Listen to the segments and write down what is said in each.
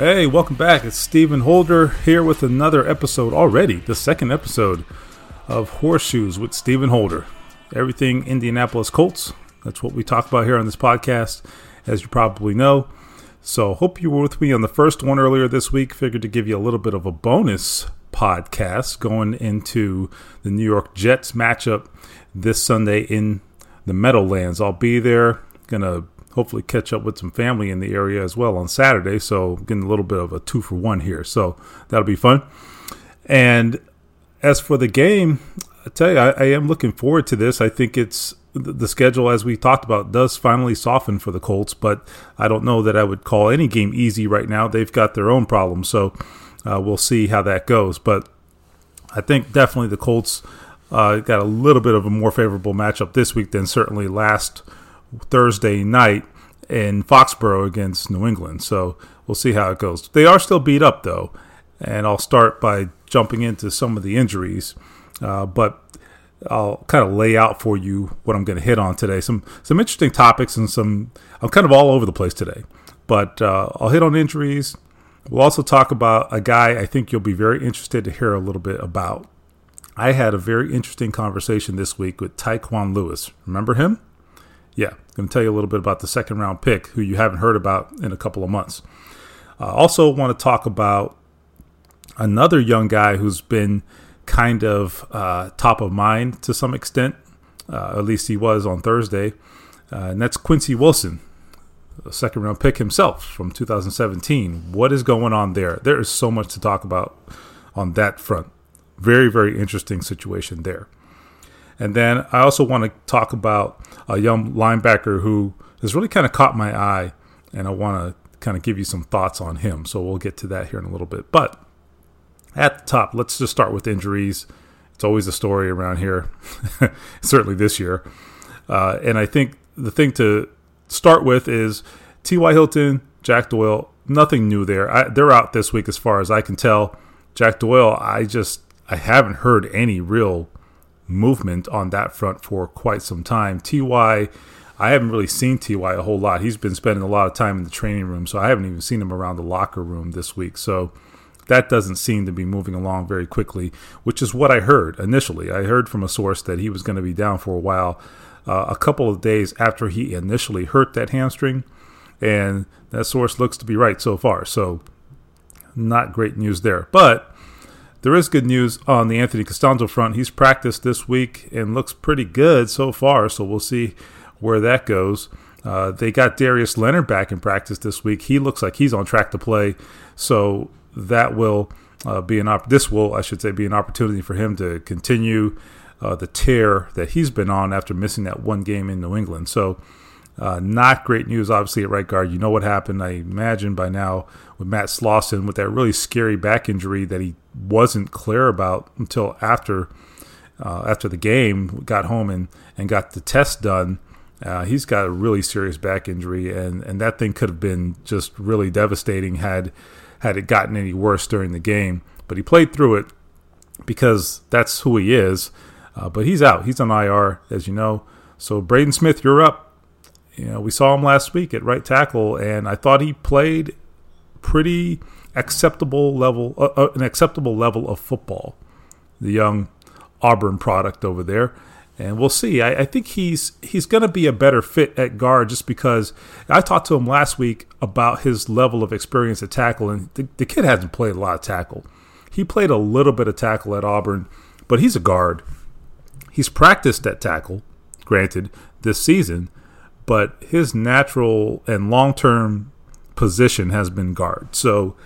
Hey, welcome back. It's Stephen Holder here with another episode already, the second episode of Horseshoes with Stephen Holder. Everything Indianapolis Colts. That's what we talk about here on this podcast, as you probably know. So, hope you were with me on the first one earlier this week. Figured to give you a little bit of a bonus podcast going into the New York Jets matchup this Sunday in the Meadowlands. I'll be there. Gonna hopefully catch up with some family in the area as well on Saturday. So getting a little bit of a two for one here. So that'll be fun. And as for the game, I tell you, I, I am looking forward to this. I think it's the schedule, as we talked about, does finally soften for the Colts, but I don't know that I would call any game easy right now. They've got their own problems, so uh, we'll see how that goes. But I think definitely the Colts uh, got a little bit of a more favorable matchup this week than certainly last Thursday night in Foxborough against New England. So we'll see how it goes. They are still beat up, though. And I'll start by jumping into some of the injuries. Uh, but I'll kind of lay out for you what I'm going to hit on today. Some some interesting topics and some I'm kind of all over the place today. But uh, I'll hit on injuries. We'll also talk about a guy I think you'll be very interested to hear a little bit about. I had a very interesting conversation this week with Tyquan Lewis. Remember him? Yeah, going to tell you a little bit about the second round pick who you haven't heard about in a couple of months. I uh, also want to talk about another young guy who's been kind of uh, top of mind to some extent. Uh, at least he was on Thursday, uh, and that's Quincy Wilson, a second round pick himself from 2017. What is going on there? There is so much to talk about on that front. Very, very interesting situation there. And then I also want to talk about a young linebacker who has really kind of caught my eye, and I want to kind of give you some thoughts on him. So we'll get to that here in a little bit. But at the top, let's just start with injuries. It's always a story around here, certainly this year. Uh, and I think the thing to start with is T.Y. Hilton, Jack Doyle, nothing new there. I, they're out this week as far as I can tell. Jack Doyle, I just I haven't heard any real movement on that front for quite some time. Ty, I haven't really seen Ty a whole lot. He's been spending a lot of time in the training room, so I haven't even seen him around the locker room this week. So that doesn't seem to be moving along very quickly, which is what I heard initially. I heard from a source that he was going to be down for a while, uh, a couple of days after he initially hurt that hamstring, and that source looks to be right so far. So not great news there, but there is good news on the Anthony Castonzo front. He's practiced this week and looks pretty good so far, so we'll see where that goes. Uh, they got Darius Leonard back in practice this week. He looks like he's on track to play, so that will uh, be an op- this will I should say be an opportunity for him to continue uh, the tear that he's been on after missing that one game in New England. So uh, not great news, obviously, at right guard. You know what happened, I imagine, by now with Matt Slauson with that really scary back injury that he wasn't clear about until after uh, after the game, got home and, and got the test done. Uh, he's got a really serious back injury, and, and that thing could have been just really devastating had had it gotten any worse during the game. But he played through it because that's who he is. Uh, but he's out. He's on IR, as you know. So Braden Smith, you're up. You know, we saw him last week at right tackle, and I thought he played pretty acceptable level, uh, uh, an acceptable level of football. The young Auburn product over there. And we'll see. I, I think he's he's going to be a better fit at guard just because I talked to him last week about his level of experience at tackle, and the, the kid hasn't played a lot of tackle. He played a little bit of tackle at Auburn, but he's a guard. He's practiced at tackle, granted, this season, but his natural and long term position has been guard. So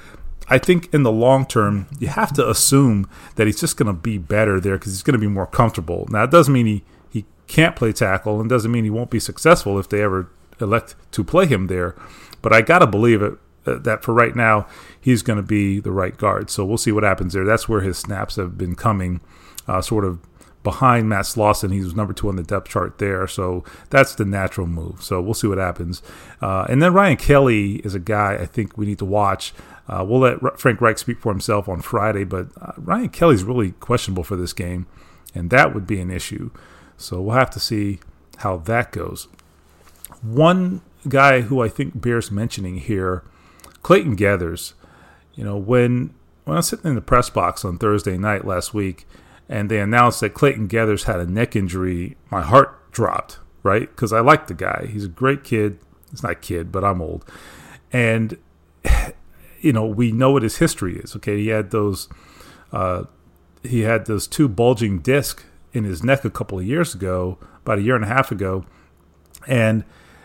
I think in the long term, you have to assume that he's just going to be better there because he's going to be more comfortable. Now, it doesn't mean he, he can't play tackle and doesn't mean he won't be successful if they ever elect to play him there. But I got to believe it uh, that for right now, he's going to be the right guard. So we'll see what happens there. That's where his snaps have been coming, uh, sort of behind Matt Slauson. He was number two on the depth chart there. So that's the natural move. So we'll see what happens. Uh, and then Ryan Kelly is a guy I think we need to watch. Uh, we'll let Frank Reich speak for himself on Friday, but uh, Ryan Kelly's really questionable for this game, and that would be an issue. So we'll have to see how that goes. One guy who I think bears mentioning here, Clayton Geathers. You know, when when I was sitting in the press box on Thursday night last week, and they announced that Clayton Geathers had a neck injury, my heart dropped. Right, because I like the guy. He's a great kid. He's not kid, but I'm old, and you know, we know what his history is. Okay, he had those, uh, he had those two bulging discs in his neck a couple of years ago, about a year and a half ago, and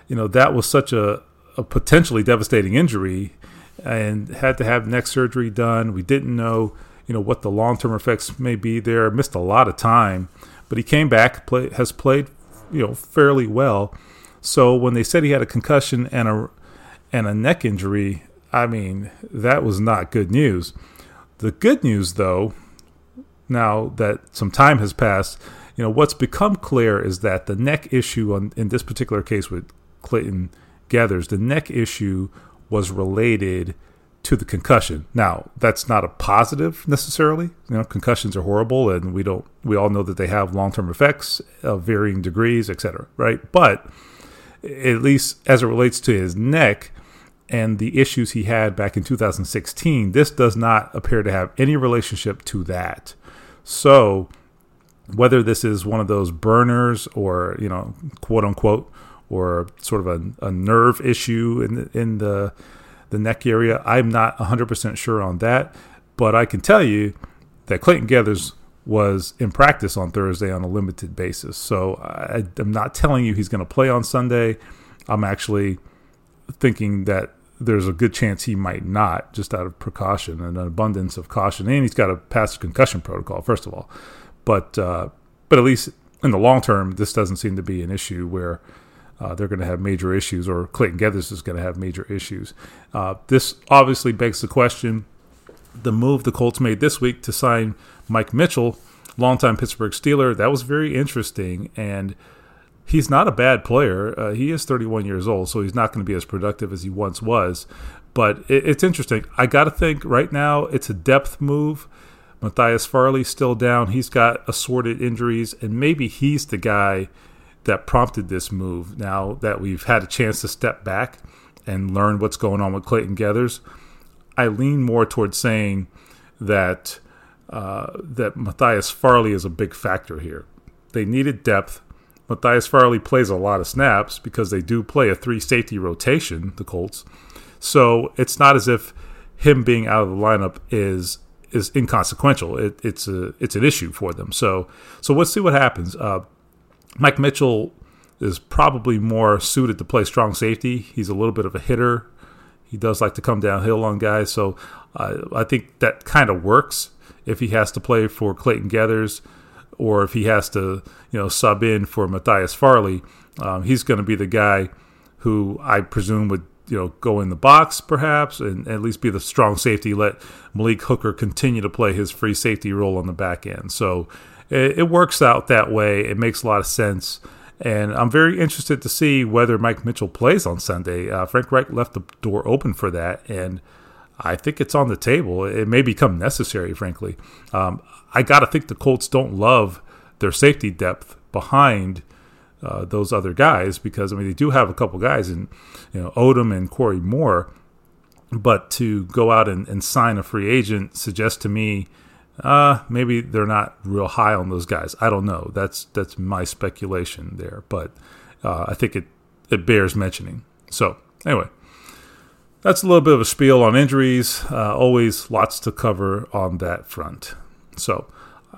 you know that was such a, a potentially devastating injury, and had to have neck surgery done. We didn't know, you know, what the long term effects may be there. Missed a lot of time, but he came back, play, has played, you know, fairly well. So when they said he had a concussion and a and a neck injury, I mean, that was not good news. The good news, though, now that some time has passed, you know, what's become clear is that the neck issue on, in this particular case with Clayton Geathers, the neck issue was related to the concussion. Now, that's not a positive necessarily. You know, concussions are horrible, and we don't. We all know that they have long-term effects of varying degrees, etc. Right? But at least as it relates to his neck, and the issues he had back in 2016, this does not appear to have any relationship to that. So, whether this is one of those burners or, you know, quote unquote, or sort of a, a nerve issue in the, in the, the neck area, I'm not 100% sure on that. But I can tell you that Clayton Geathers was in practice on Thursday on a limited basis. So I, I'm not telling you he's going to play on Sunday. I'm actually thinking that there's a good chance he might not, just out of precaution and an abundance of caution. And he's got to pass the concussion protocol, first of all. But uh, but at least in the long term, this doesn't seem to be an issue where uh, they're going to have major issues, or Clayton Geathers is going to have major issues. Uh, this obviously begs the question: the move the Colts made this week to sign Mike Mitchell, longtime Pittsburgh Steeler, that was very interesting and he's not a bad player. Uh, he is 31 years old, so he's not going to be as productive as he once was. But it, it's interesting. I got to think right now it's a depth move. Matthias Farley still down. He's got assorted injuries, and maybe he's the guy that prompted this move. Now that we've had a chance to step back and learn what's going on with Clayton Geathers, I lean more towards saying that uh, that Matthias Farley is a big factor here. They needed depth. Matthias Farley plays a lot of snaps because they do play a three safety rotation, the Colts. So it's not as if him being out of the lineup is is inconsequential. It, it's a it's an issue for them. So so let's see what happens. Uh, Mike Mitchell is probably more suited to play strong safety. He's a little bit of a hitter. He does like to come downhill on guys. So uh, I think that kind of works if he has to play for Clayton Geathers or if he has to, you know, sub in for Matthias Farley, um, he's going to be the guy who I presume would, you know, go in the box perhaps and at least be the strong safety. Let Malik Hooker continue to play his free safety role on the back end. So it, it works out that way. It makes a lot of sense. And I'm very interested to see whether Mike Mitchell plays on Sunday. Uh, Frank Reich left the door open for that, and I think it's on the table. It may become necessary, frankly. Um, I got to think the Colts don't love their safety depth behind uh, those other guys because I mean they do have a couple guys in you know Odum and Corey Moore, but to go out and, and sign a free agent suggests to me Uh, maybe they're not real high on those guys. I don't know. That's that's my speculation there, but uh, I think it it bears mentioning. So anyway, that's a little bit of a spiel on injuries. Uh, always lots to cover on that front. So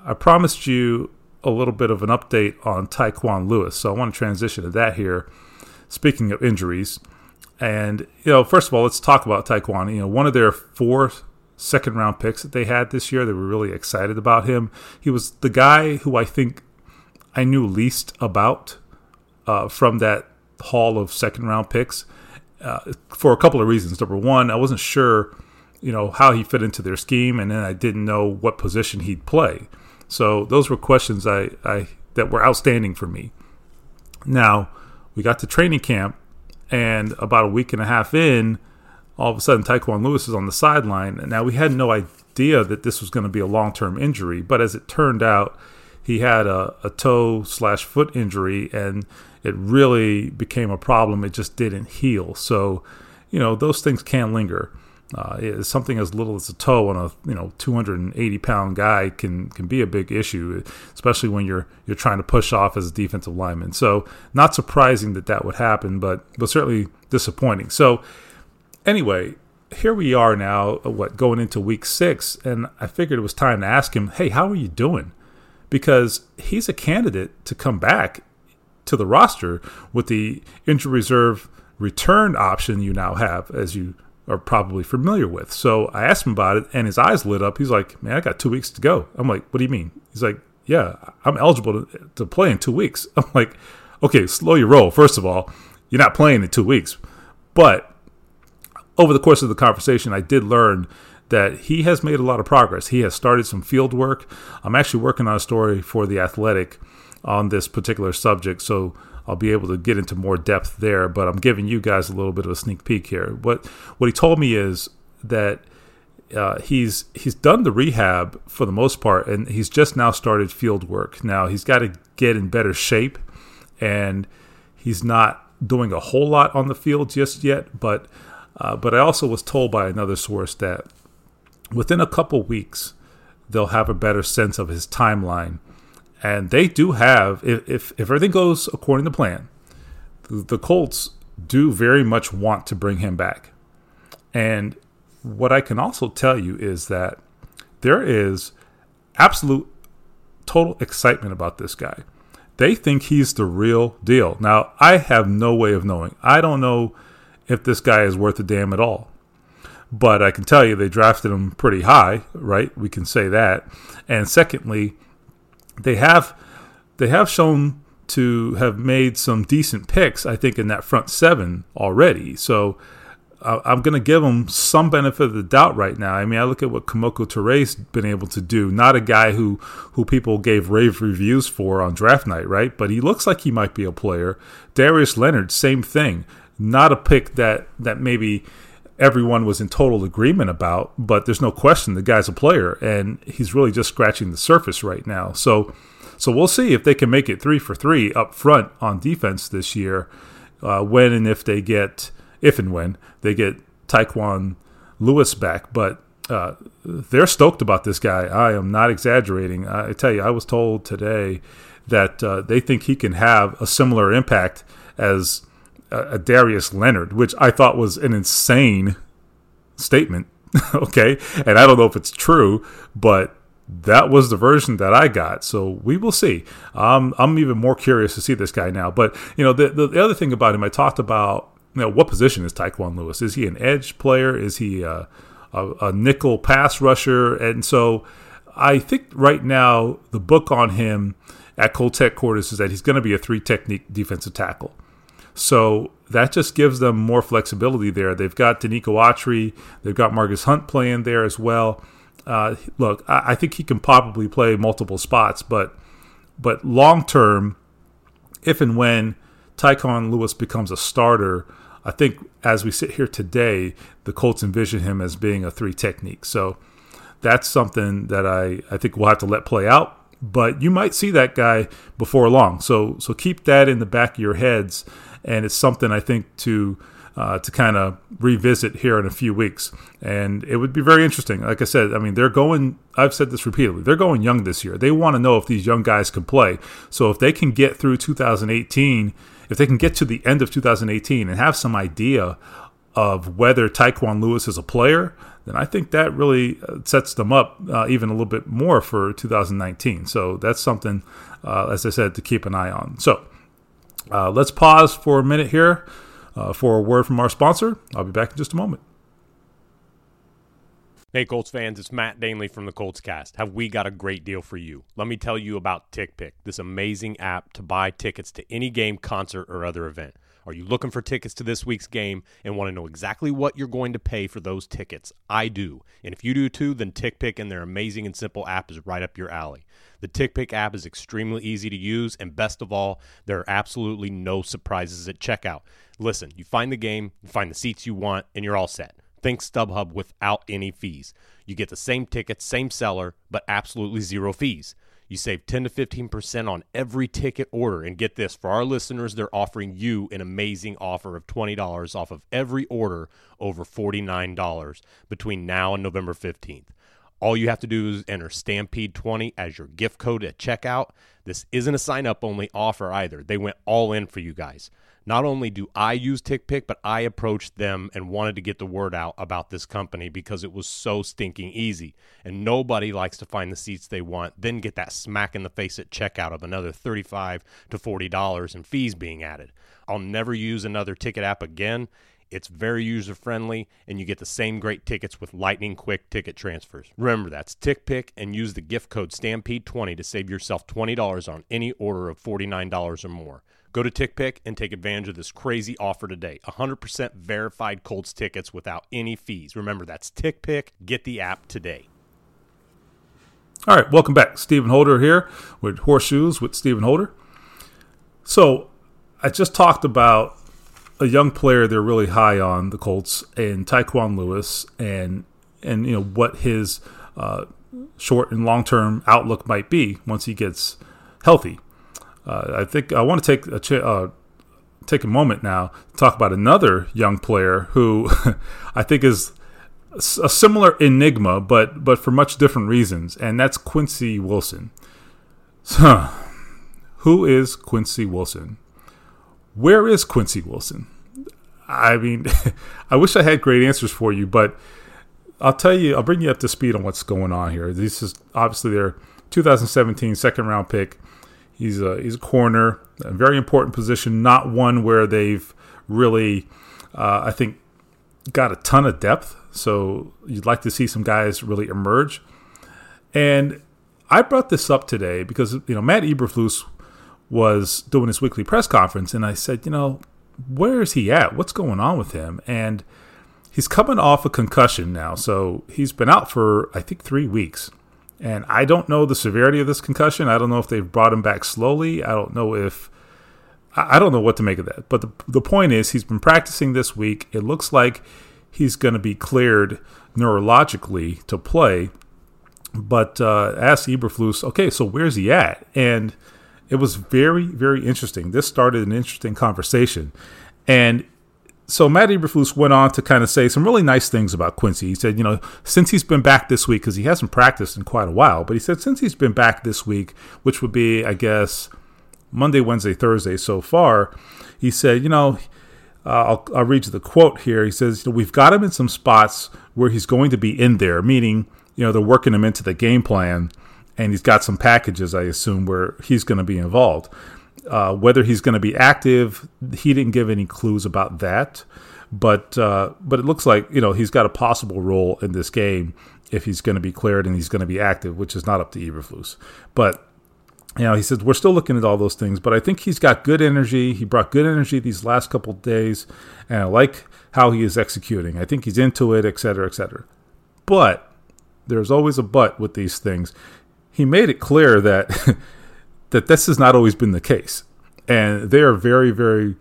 I promised you a little bit of an update on Tyquan Lewis. So I want to transition to that here. Speaking of injuries, and you know, first of all, let's talk about Tyquan. You know, one of their four second round picks that they had this year, they were really excited about him. He was the guy who I think I knew least about uh, from that haul of second round picks uh, for a couple of reasons. Number one, I wasn't sure, you know, how he fit into their scheme, and then I didn't know what position he'd play. So those were questions I, I that were outstanding for me. Now we got to training camp, and about a week and a half in, all of a sudden Tyquan Lewis is on the sideline. And now we had no idea that this was going to be a long term injury, but as it turned out, he had a, a toe slash foot injury, and it really became a problem. It just didn't heal. So, you know, those things can linger. Uh, something as little as a toe on a you know 280 pound guy can can be a big issue, especially when you're you're trying to push off as a defensive lineman. So not surprising that that would happen, but but certainly disappointing. So anyway, here we are now, uh, what going into week six, and I figured it was time to ask him, hey, how are you doing? Because he's a candidate to come back to the roster with the injury reserve return option you now have, as you are probably familiar with. So I asked him about it, and his eyes lit up. He's like, "Man, I got two weeks to go." I'm like, "What do you mean?" He's like, "Yeah, I'm eligible to, to play in two weeks." I'm like, "Okay, slow your roll. First of all, you're not playing in two weeks." But over the course of the conversation, I did learn that he has made a lot of progress. He has started some field work. I'm actually working on a story for the Athletic on this particular subject, so I'll be able to get into more depth there, but I'm giving you guys a little bit of a sneak peek here. What what he told me is that uh, he's he's done the rehab for the most part, and he's just now started field work. Now he's got to get in better shape, and he's not doing a whole lot on the field just yet. But uh, but I also was told by another source that within a couple weeks they'll have a better sense of his timeline and they do have if if, if everything goes according to plan, the, the Colts do very much want to bring him back. And what I can also tell you is that there is absolute total excitement about this guy. They think he's the real deal. Now, I have no way of knowing. I don't know if this guy is worth a damn at all. But I can tell you they drafted him pretty high, right? We can say that. And secondly, they have they have shown to have made some decent picks, I think, in that front seven already. So I'm going to give them some benefit of the doubt right now. I mean, I look at what Kemoko Turay been able to do. Not a guy who who people gave rave reviews for on draft night, right? But he looks like he might be a player. Darius Leonard, same thing. Not a pick that that maybe everyone was in total agreement about, but there's no question the guy's a player and he's really just scratching the surface right now. So so we'll see if they can make it three for three up front on defense this year, uh, when and if they get if and when they get Tyquan Lewis back. But uh, they're stoked about this guy. I am not exaggerating. I tell you, I was told today that uh, they think he can have a similar impact as a Darius Leonard, which I thought was an insane statement. okay, and I don't know if it's true, but that was the version that I got. So we will see. Um, I'm even more curious to see this guy now. But you know, the, the, the other thing about him, I talked about. You know, what position is Tyquan Lewis? Is he an edge player? Is he a, a, a nickel pass rusher? And so, I think right now the book on him at Colts headquarters is that he's going to be a three technique defensive tackle. So that just gives them more flexibility there. They've got Denico Autry, they've got Margus Hunt playing there as well. Uh, look, I, I, think he can probably play multiple spots, but but long term, if and when Tyquan Lewis becomes a starter, I think as we sit here today, the Colts envision him as being a three technique. So that's something that I, I think we'll have to let play out. But you might see that guy before long. So so keep that in the back of your heads and it's something I think to uh, to kind of revisit here in a few weeks. And it would be very interesting. Like I said, I mean, they're going, I've said this repeatedly, they're going young this year. They want to know if these young guys can play. So if they can get through 2018, if they can get to the end of 2018 and have some idea of whether Tyquan Lewis is a player, then I think that really uh, sets them up uh, even a little bit more for 2019. So that's something, uh, as I said, to keep an eye on. So uh, let's pause for a minute here uh, for a word from our sponsor. I'll be back in just a moment. Hey, Colts fans, it's Matt Danley from the Colts Cast. Have we got a great deal for you? Let me tell you about TickPick, this amazing app to buy tickets to any game, concert, or other event. Are you looking for tickets to this week's game and want to know exactly what you're going to pay for those tickets? I do. And if you do too, then TickPick and their amazing and simple app is right up your alley. The TickPick app is extremely easy to use, and best of all, there are absolutely no surprises at checkout. Listen, you find the game, you find the seats you want, and you're all set. Think StubHub without any fees. You get the same tickets, same seller, but absolutely zero fees. You save 10 to 15% on every ticket order. And get this for our listeners, they're offering you an amazing offer of $20 off of every order over $49 between now and November 15th. All you have to do is enter Stampede20 as your gift code at checkout. This isn't a sign up only offer either. They went all in for you guys. Not only do I use TickPick, but I approached them and wanted to get the word out about this company because it was so stinking easy. And nobody likes to find the seats they want, then get that smack in the face at checkout of another 35 to $40 in fees being added. I'll never use another ticket app again. It's very user friendly, and you get the same great tickets with lightning quick ticket transfers. Remember, that's TickPick and use the gift code STAMPEDE20 to save yourself $20 on any order of $49 or more. Go to TickPick and take advantage of this crazy offer today. 100% verified Colts tickets without any fees. Remember, that's TickPick. Get the app today. All right, welcome back. Stephen Holder here with Horseshoes with Stephen Holder. So, I just talked about a young player they're really high on the Colts and Tyquan Lewis and and you know what his uh, short and long term outlook might be once he gets healthy. Uh, I think I want to take a uh, take a moment now to talk about another young player who I think is a similar enigma, but but for much different reasons, and that's Quincy Wilson. So, who is Quincy Wilson? Where is Quincy Wilson? I mean, I wish I had great answers for you, but I'll tell you, I'll bring you up to speed on what's going on here. This is obviously their 2017 second round pick He's a he's a corner, a very important position, not one where they've really, uh, I think, got a ton of depth. So you'd like to see some guys really emerge. And I brought this up today because you know Matt Eberflus was doing his weekly press conference, and I said, you know, where is he at? What's going on with him? And he's coming off a concussion now, so he's been out for I think three weeks. And I don't know the severity of this concussion. I don't know if they've brought him back slowly. I don't know if I don't know what to make of that. But the the point is, he's been practicing this week. It looks like he's going to be cleared neurologically to play. But uh, asked Eberflus, okay, so where's he at? And it was very, very interesting. This started an interesting conversation. And so Matt Eberflus went on to kind of say some really nice things about Quincy. He said, you know, since he's been back this week, because he hasn't practiced in quite a while, but he said since he's been back this week, which would be, I guess, Monday, Wednesday, Thursday so far, he said, you know, uh, I'll, I'll, read you the quote here. He says, you know, we've got him in some spots where he's going to be in there, meaning, you know, they're working him into the game plan, and he's got some packages, I assume, where he's going to be involved. Uh, whether he's going to be active, he didn't give any clues about that. But uh, but it looks like you know he's got a possible role in this game if he's going to be cleared and he's going to be active, which is not up to Eberflus. But you know, he says we're still looking at all those things, but I think he's got good energy. He brought good energy these last couple days, and I like how he is executing. I think he's into it, et cetera, et cetera. But there's always a but with these things. He made it clear that that this has not always been the case. And they are very, very,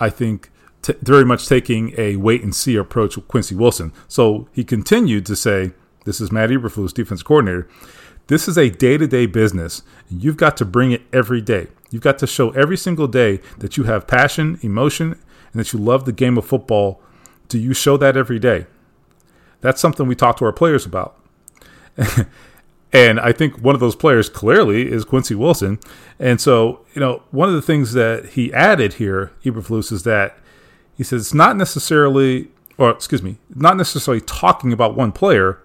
I think, t- very much taking a wait and see approach with Quincy Wilson. So he continued to say, This is Matt Eberflus, defense coordinator. This is a day to day business. You've got to bring it every day. You've got to show every single day that you have passion, emotion, and that you love the game of football, do you show that every day? That's something we talk to our players about. and I think one of those players clearly is Quincy Wilson. And so, you know, one of the things that he added here, Eberflus, is that he says it's not necessarily, or excuse me, not necessarily talking about one player,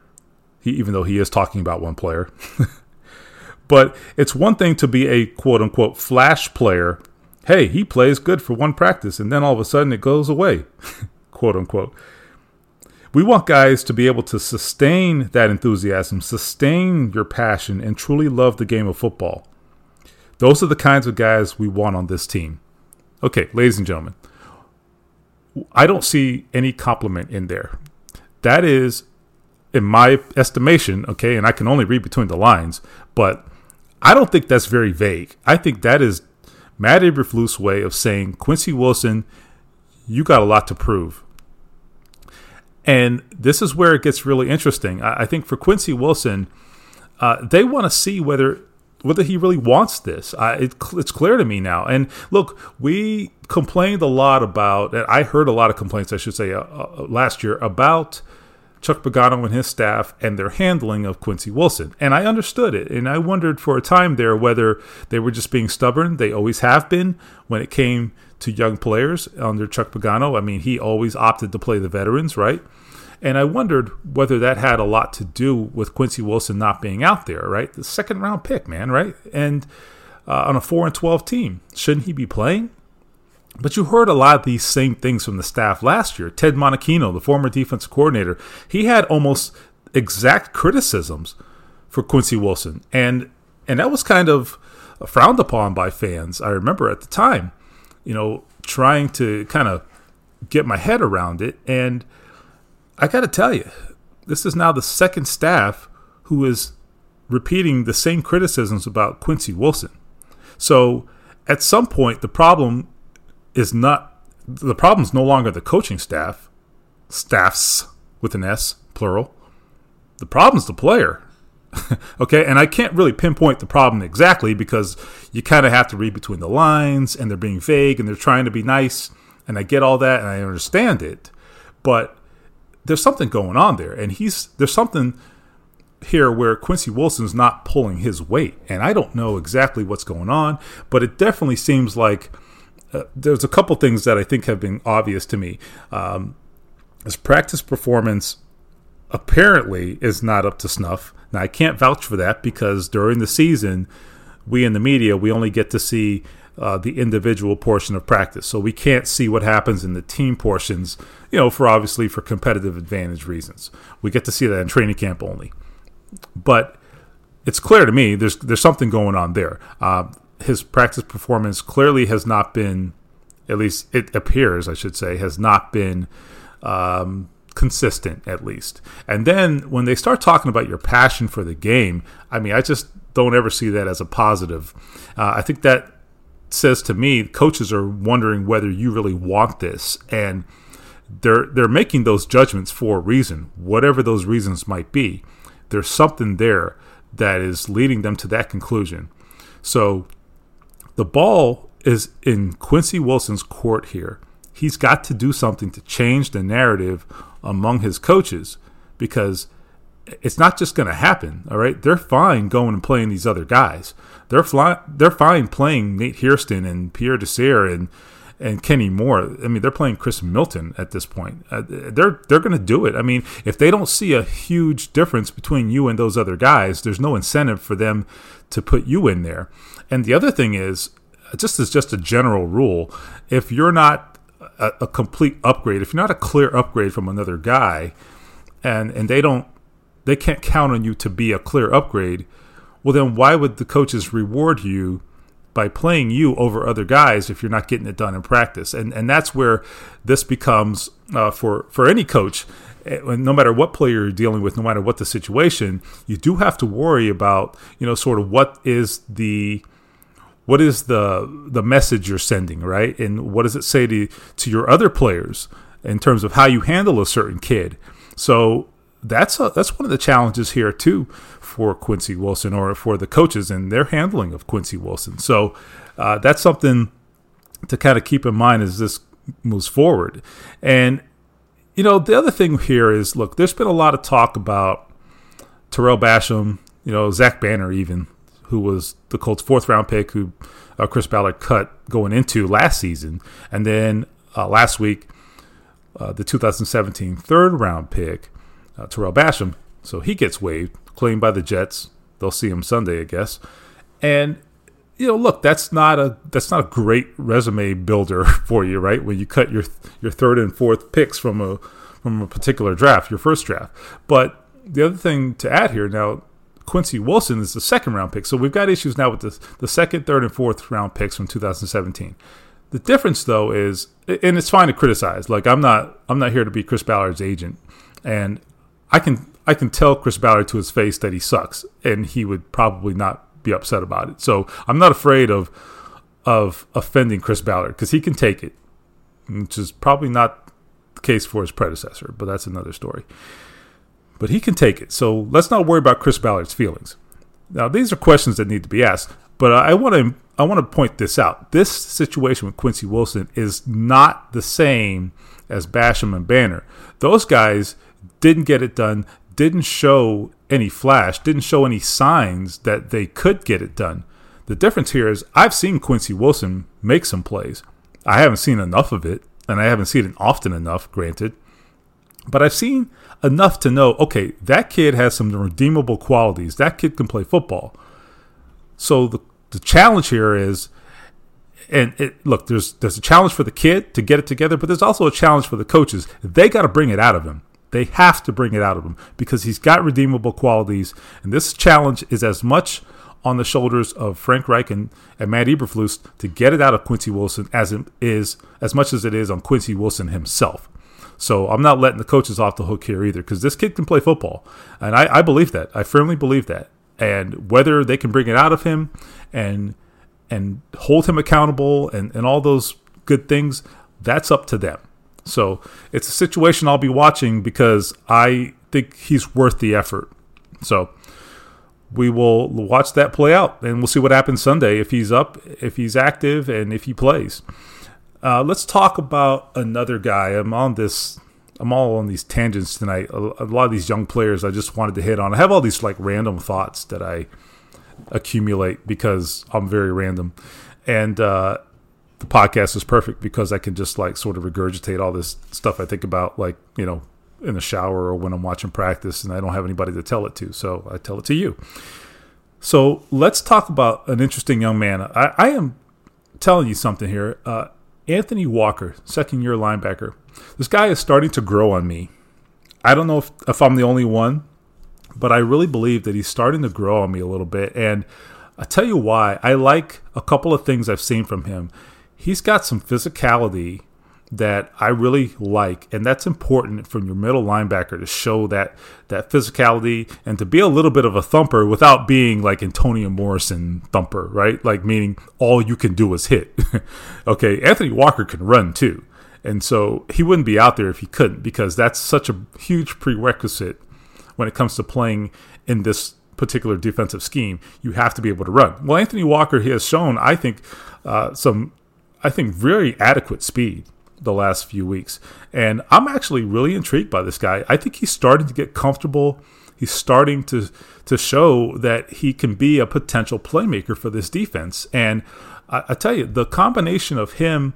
he, even though he is talking about one player. but it's one thing to be a quote unquote flash player. Hey, he plays good for one practice, and then all of a sudden it goes away, quote unquote. We want guys to be able to sustain that enthusiasm, sustain your passion, and truly love the game of football. Those are the kinds of guys we want on this team. Okay, ladies and gentlemen, I don't see any compliment in there. That is, in my estimation, okay, and I can only read between the lines, but I don't think that's very vague. I think that is Matt Eberflus' way of saying, Quincy Wilson, you got a lot to prove. And this is where it gets really interesting. I, I think for Quincy Wilson, uh, they want to see whether whether he really wants this. it, it's clear to me now. And look, we complained a lot about, and I heard a lot of complaints, I should say, uh, uh, last year about Chuck Pagano and his staff and their handling of Quincy Wilson. And I understood it. And I wondered for a time there whether they were just being stubborn. They always have been when it came to young players under Chuck Pagano. I mean, he always opted to play the veterans, right? And I wondered whether that had a lot to do with Quincy Wilson not being out there, right? The second round pick, man, right? And uh, on a 4 and 12 team, shouldn't he be playing? But you heard a lot of these same things from the staff last year. Ted Monachino, the former defensive coordinator, he had almost exact criticisms for Quincy Wilson. And and that was kind of frowned upon by fans. I remember at the time, you know, trying to kind of get my head around it. And I got to tell you, this is now the second staff who is repeating the same criticisms about Quincy Wilson. So at some point, the problem is not the problem is no longer the coaching staff, staffs with an S, plural. The problem is the player. okay, and I can't really pinpoint the problem exactly because you kind of have to read between the lines and they're being vague and they're trying to be nice. And I get all that and I understand it. But there's something going on there. And he's there's something here where Quincy Wilson's not pulling his weight. And I don't know exactly what's going on, but it definitely seems like uh, there's a couple things that I think have been obvious to me. Um, his practice performance apparently is not up to snuff. Now I can't vouch for that because during the season, we in the media we only get to see uh, the individual portion of practice, so we can't see what happens in the team portions. You know, for obviously for competitive advantage reasons, we get to see that in training camp only. But it's clear to me there's there's something going on there. Uh, his practice performance clearly has not been, at least it appears, I should say, has not been um, consistent, at least. And then when they start talking about your passion for the game, I mean, I just don't ever see that as a positive. Uh, I think that says to me, coaches are wondering whether you really want this, and they're they're making those judgments for a reason, whatever those reasons might be. There's something there that is leading them to that conclusion. So the ball is in Quincy Wilson's court here. He's got to do something to change the narrative among his coaches because it's not just going to happen. All right, they're fine going and playing these other guys. They're fly, They're fine playing Nate Hairston and Pierre Desir and and Kenny Moore. I mean, they're playing Chris Milton at this point. Uh, they're they're going to do it. I mean, if they don't see a huge difference between you and those other guys, there's no incentive for them to put you in there. And the other thing is, just as just a general rule, if you're not a, a complete upgrade, if you're not a clear upgrade from another guy, and and they don't, they can't count on you to be a clear upgrade, well then why would the coaches reward you? by playing you over other guys if you're not getting it done in practice. And and that's where this becomes uh, for for any coach. Eh, no matter what player you're dealing with, no matter what the situation, you do have to worry about you know sort of what is the what is the the message you're sending, right? And what does it say to to your other players in terms of how you handle a certain kid? So that's a, that's one of the challenges here too for Quincy Wilson or for the coaches and their handling of Quincy Wilson. So uh, that's something to kind of keep in mind as this moves forward. And you know, the other thing here is, look, there's been a lot of talk about Tarell Basham, you know, Zach Banner, even who was the Colts' fourth round pick, who uh, Chris Ballard cut going into last season, and then uh, last week uh, the 2017 third round pick, uh, Tarell Basham. So he gets waived, claimed by the Jets. They'll see him Sunday, I guess. And you know, look, that's not a that's not a great resume builder for you, right? When you cut your your third and fourth picks from a from a particular draft, your first draft. But the other thing to add here now, Quincy Wilson is the second round pick. So we've got issues now with the, the second, third, and fourth round picks from 2017. The difference, though, is, and it's fine to criticize. Like I'm not, I'm not here to be Chris Ballard's agent, and I can, I can tell Chris Ballard to his face that he sucks, and he would probably not be upset about it. So I'm not afraid of, of offending Chris Ballard because he can take it, which is probably not the case for his predecessor, but that's another story but he can take it. So let's not worry about Chris Ballard's feelings. Now, these are questions that need to be asked, but I want to I want to point this out. This situation with Quincy Wilson is not the same as Basham and Banner. Those guys didn't get it done, didn't show any flash, didn't show any signs that they could get it done. The difference here is I've seen Quincy Wilson make some plays. I haven't seen enough of it, and I haven't seen it often enough, granted. But I've seen enough to know okay, that kid has some redeemable qualities. That kid can play football. So the, the challenge here is, and it, look, there's there's a challenge for the kid to get it together, but there's also a challenge for the coaches. They got to bring it out of him. They have to bring it out of him because he's got redeemable qualities, and this challenge is as much on the shoulders of Frank Reich and, and Matt Eberflus to get it out of Quincy Wilson as it is as much as it is on Quincy Wilson himself. So I'm not letting the coaches off the hook here either because this kid can play football. And I, I believe that. I firmly believe that. And whether they can bring it out of him and and hold him accountable and, and all those good things, that's up to them. So it's a situation I'll be watching because I think he's worth the effort. So we will watch that play out and we'll see what happens Sunday if he's up, if he's active, and if he plays. Uh, let's talk about another guy. I'm on this. I'm all on these tangents tonight. A, a, lot of these young players I just wanted to hit on. I have all these like random thoughts that I accumulate because I'm very random, and uh, the podcast is perfect because I can just like sort of regurgitate all this stuff I think about, like you know, in the shower or when I'm watching practice, and I don't have anybody to tell it to, so I tell it to you. So let's talk about an interesting young man. I, I am telling you something here. Uh, Anthony Walker, second year linebacker. This guy is starting to grow on me. I don't know if, if I'm the only one, but I really believe that he's starting to grow on me a little bit. And I'll tell you why. I like a couple of things I've seen from him. He's got some physicality that I really like, and that's important from your middle linebacker to show that that physicality and to be a little bit of a thumper without being like Antonio Morrison thumper, right? Like meaning all you can do is hit. okay, Anthony Walker can run too, and so he wouldn't be out there if he couldn't because that's such a huge prerequisite when it comes to playing in this particular defensive scheme. You have to be able to run. Well, Anthony Walker he has shown, I think, uh, some I think very adequate speed the last few weeks. And I'm actually really intrigued by this guy. I think he's starting to get comfortable. He's starting to to show that he can be a potential playmaker for this defense. And I, I tell you, the combination of him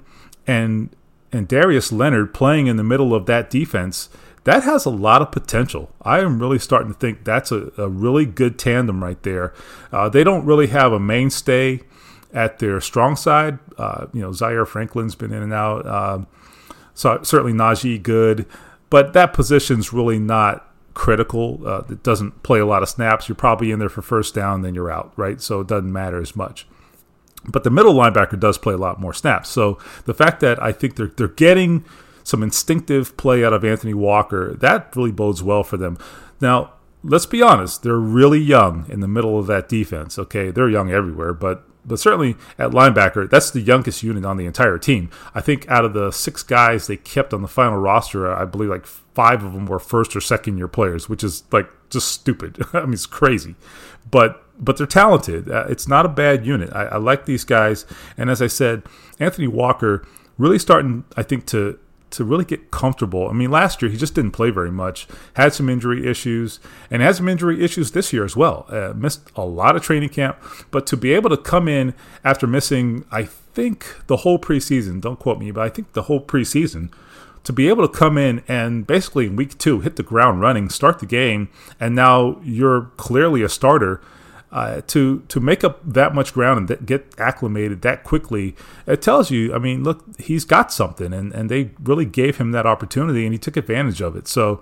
and and Darius Leonard playing in the middle of that defense, that has a lot of potential. I am really starting to think that's a, a really good tandem right there. Uh, they don't really have a mainstay at their strong side. Uh, you know, Zaire Franklin's been in and out. Uh, so certainly Najee Goode, but that position's really not critical. Uh, it doesn't play a lot of snaps. You're probably in there for first down, then you're out, right? So it doesn't matter as much. But the middle linebacker does play a lot more snaps. So the fact that I think they're they're getting some instinctive play out of Anthony Walker, that really bodes well for them. Now, let's be honest, they're really young in the middle of that defense. Okay, they're young everywhere, but but certainly at linebacker, that's the youngest unit on the entire team. I think out of the six guys they kept on the final roster, I believe like five of them were first or second year players, which is like just stupid. I mean, it's crazy, but but they're talented. Uh, it's not a bad unit. I, I like these guys, and as I said, Anthony Walker really starting, I think, to to really get comfortable. I mean, last year he just didn't play very much, had some injury issues, and had some injury issues this year as well. Uh, missed a lot of training camp, but to be able to come in after missing, I think, the whole preseason, don't quote me, but I think the whole preseason, to be able to come in and basically in week two hit the ground running, start the game, and now you're clearly a starter uh, to to make up that much ground and th- get acclimated that quickly, it tells you. I mean, look, he's got something, and and they really gave him that opportunity, and he took advantage of it. So,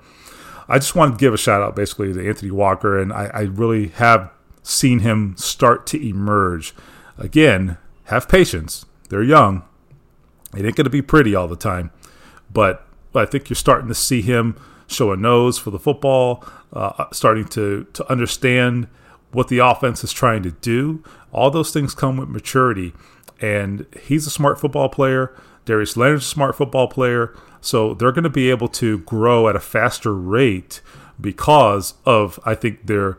I just wanted to give a shout out basically to Anthony Walker, and I, I really have seen him start to emerge. Again, have patience. They're young. It ain't going to be pretty all the time, but I think you're starting to see him show a nose for the football, uh, starting to to understand what the offense is trying to do. All those things come with maturity. And he's a smart football player. Darius Leonard's a smart football player. So they're going to be able to grow at a faster rate because of, I think, their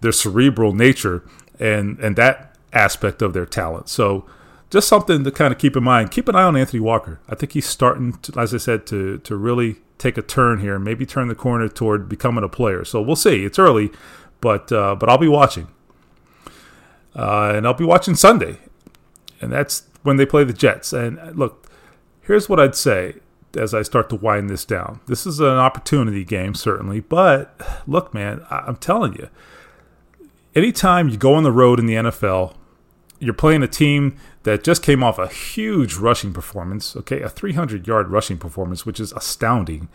their cerebral nature and and that aspect of their talent. So just something to kind of keep in mind. Keep an eye on Anthony Walker. I think he's starting, to, as I said, to to really take a turn here, maybe turn the corner toward becoming a player. So we'll see. It's early, but uh, but I'll be watching, uh, and I'll be watching Sunday, and that's when they play the Jets. And uh, look, here's what I'd say as I start to wind this down. This is an opportunity game, certainly, but look, man, I- I'm telling you, anytime you go on the road in the NFL, you're playing a team that just came off a huge rushing performance, okay, a 300 yard rushing performance, which is astounding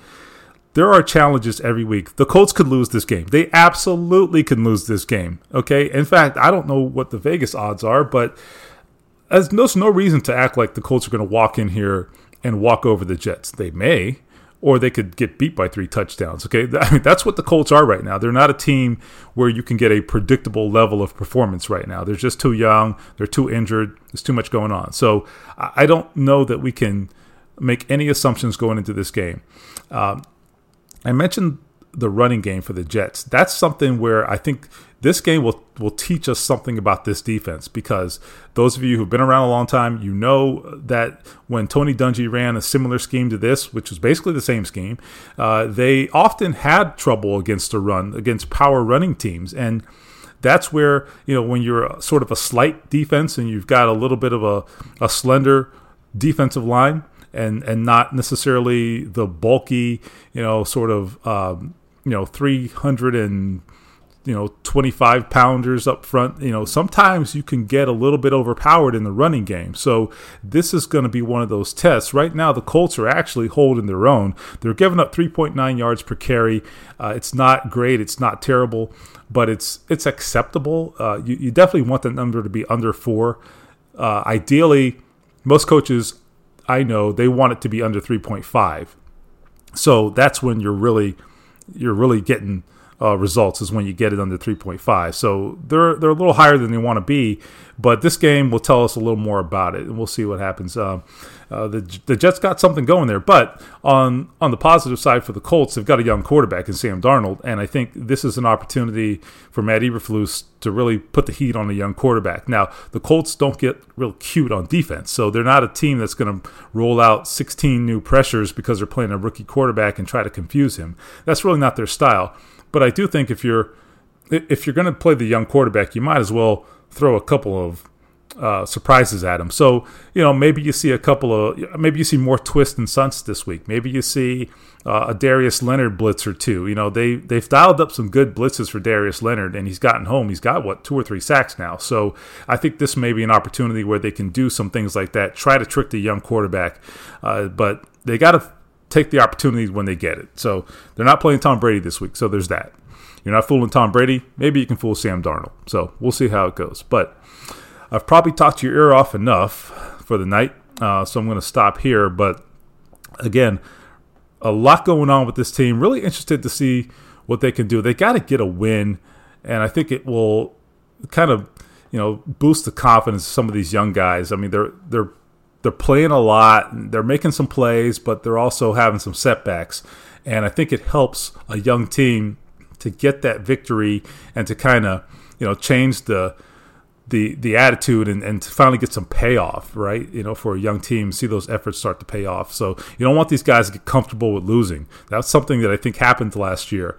there are challenges every week. The Colts could lose this game. They absolutely could lose this game. Okay. In fact, I don't know what the Vegas odds are, but there's no reason to act like the Colts are going to walk in here and walk over the Jets. They may, or they could get beat by three touchdowns. Okay. I mean, that's what the Colts are right now. They're not a team where you can get a predictable level of performance right now. They're just too young. They're too injured. There's too much going on. So I don't know that we can make any assumptions going into this game. Um, I mentioned the running game for the Jets. That's something where I think this game will will teach us something about this defense because those of you who've been around a long time, you know that when Tony Dungy ran a similar scheme to this, which was basically the same scheme, uh, they often had trouble against the run, against power running teams, and that's where you know when you're sort of a slight defense and you've got a little bit of a, a slender defensive line and and not necessarily the bulky, you know, sort of um, you know, 300 and you know 25 pounders up front. You know sometimes you can get a little bit overpowered in the running game. So this is going to be one of those tests. Right now the colts are actually holding their own. They're giving up 3.9 yards per carry. Uh, it's not great. It's not terrible but it's it's acceptable. Uh, you, you, definitely want the number to be under four. Uh, ideally most coaches I know they want it to be under 3.5. So that's when you're really you're really getting uh, results is when you get it under 3.5. So they're they're a little higher than they want to be, but this game will tell us a little more about it, and we'll see what happens. Uh, uh, the the Jets got something going there, but on on the positive side for the Colts, they've got a young quarterback in Sam Darnold, and I think this is an opportunity for Matt Eberflus to really put the heat on a young quarterback. Now the Colts don't get real cute on defense, so they're not a team that's going to roll out 16 new pressures because they're playing a rookie quarterback and try to confuse him. That's really not their style. But I do think if you're if you're going to play the young quarterback, you might as well throw a couple of uh, surprises at him. So you know maybe you see a couple of maybe you see more twists and stunts this week. Maybe you see uh, a Darius Leonard blitz or two. You know they they've dialed up some good blitzes for Darius Leonard, and he's gotten home. He's got what two or three sacks now. So I think this may be an opportunity where they can do some things like that. Try to trick the young quarterback, uh, but they got to take the opportunities when they get it. So they're not playing Tom Brady this week, so there's that. You're not fooling Tom Brady. Maybe you can fool Sam Darnold. So we'll see how it goes. But I've probably talked your ear off enough for the night, uh, so I'm going to stop here. But again, a lot going on with this team. Really interested to see what they can do. They got to get a win, and I think it will kind of you know boost the confidence of some of these young guys. I mean, they're they're they're playing a lot, they're making some plays, but they're also having some setbacks. And I think it helps a young team to get that victory and to kind of, you know, change the the the attitude and, and to finally get some payoff, right? You know, for a young team, see those efforts start to pay off. So you don't want these guys to get comfortable with losing. That's something that I think happened last year.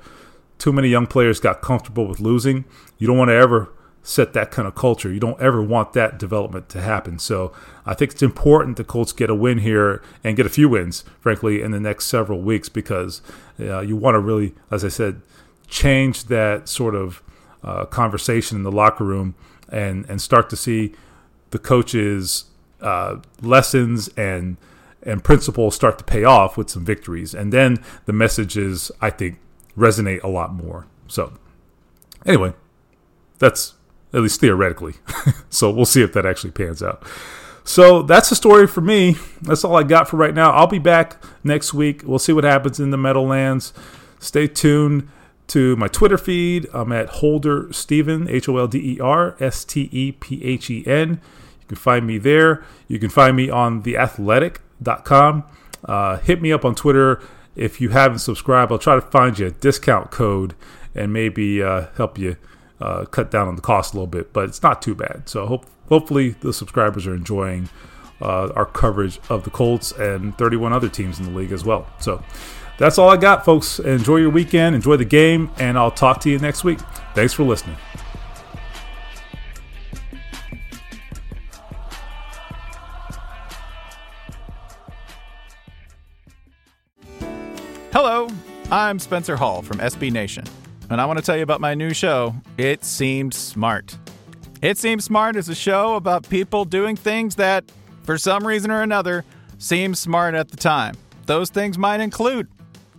Too many young players got comfortable with losing. You don't want to ever set that kind of culture. You don't ever want that development to happen. So I think it's important the Colts get a win here and get a few wins, frankly, in the next several weeks because uh, you want to really, as I said, change that sort of uh, conversation in the locker room and and start to see the coaches' uh, lessons and and principles start to pay off with some victories, and then the messages I think resonate a lot more. So anyway, that's at least theoretically. so we'll see if that actually pans out. So that's the story for me. That's all I got for right now. I'll be back next week. We'll see what happens in the Meadowlands. Stay tuned to my Twitter feed. I'm at Holder Stephen, H O L D E R S T E P H E N. You can find me there. You can find me on theathletic.com. Uh, hit me up on Twitter if you haven't subscribed. I'll try to find you a discount code and maybe uh, help you uh, cut down on the cost a little bit, but it's not too bad. So hope, hopefully the subscribers are enjoying uh, our coverage of the Colts and 31 other teams in the league as well. So that's all I got, folks. Enjoy your weekend, enjoy the game, and I'll talk to you next week. Thanks for listening. Hello, I'm Spencer Hall from SB Nation, and I want to tell you about my new show, It Seemed Smart. It Seems Smart is a show about people doing things that, for some reason or another, seem smart at the time. Those things might include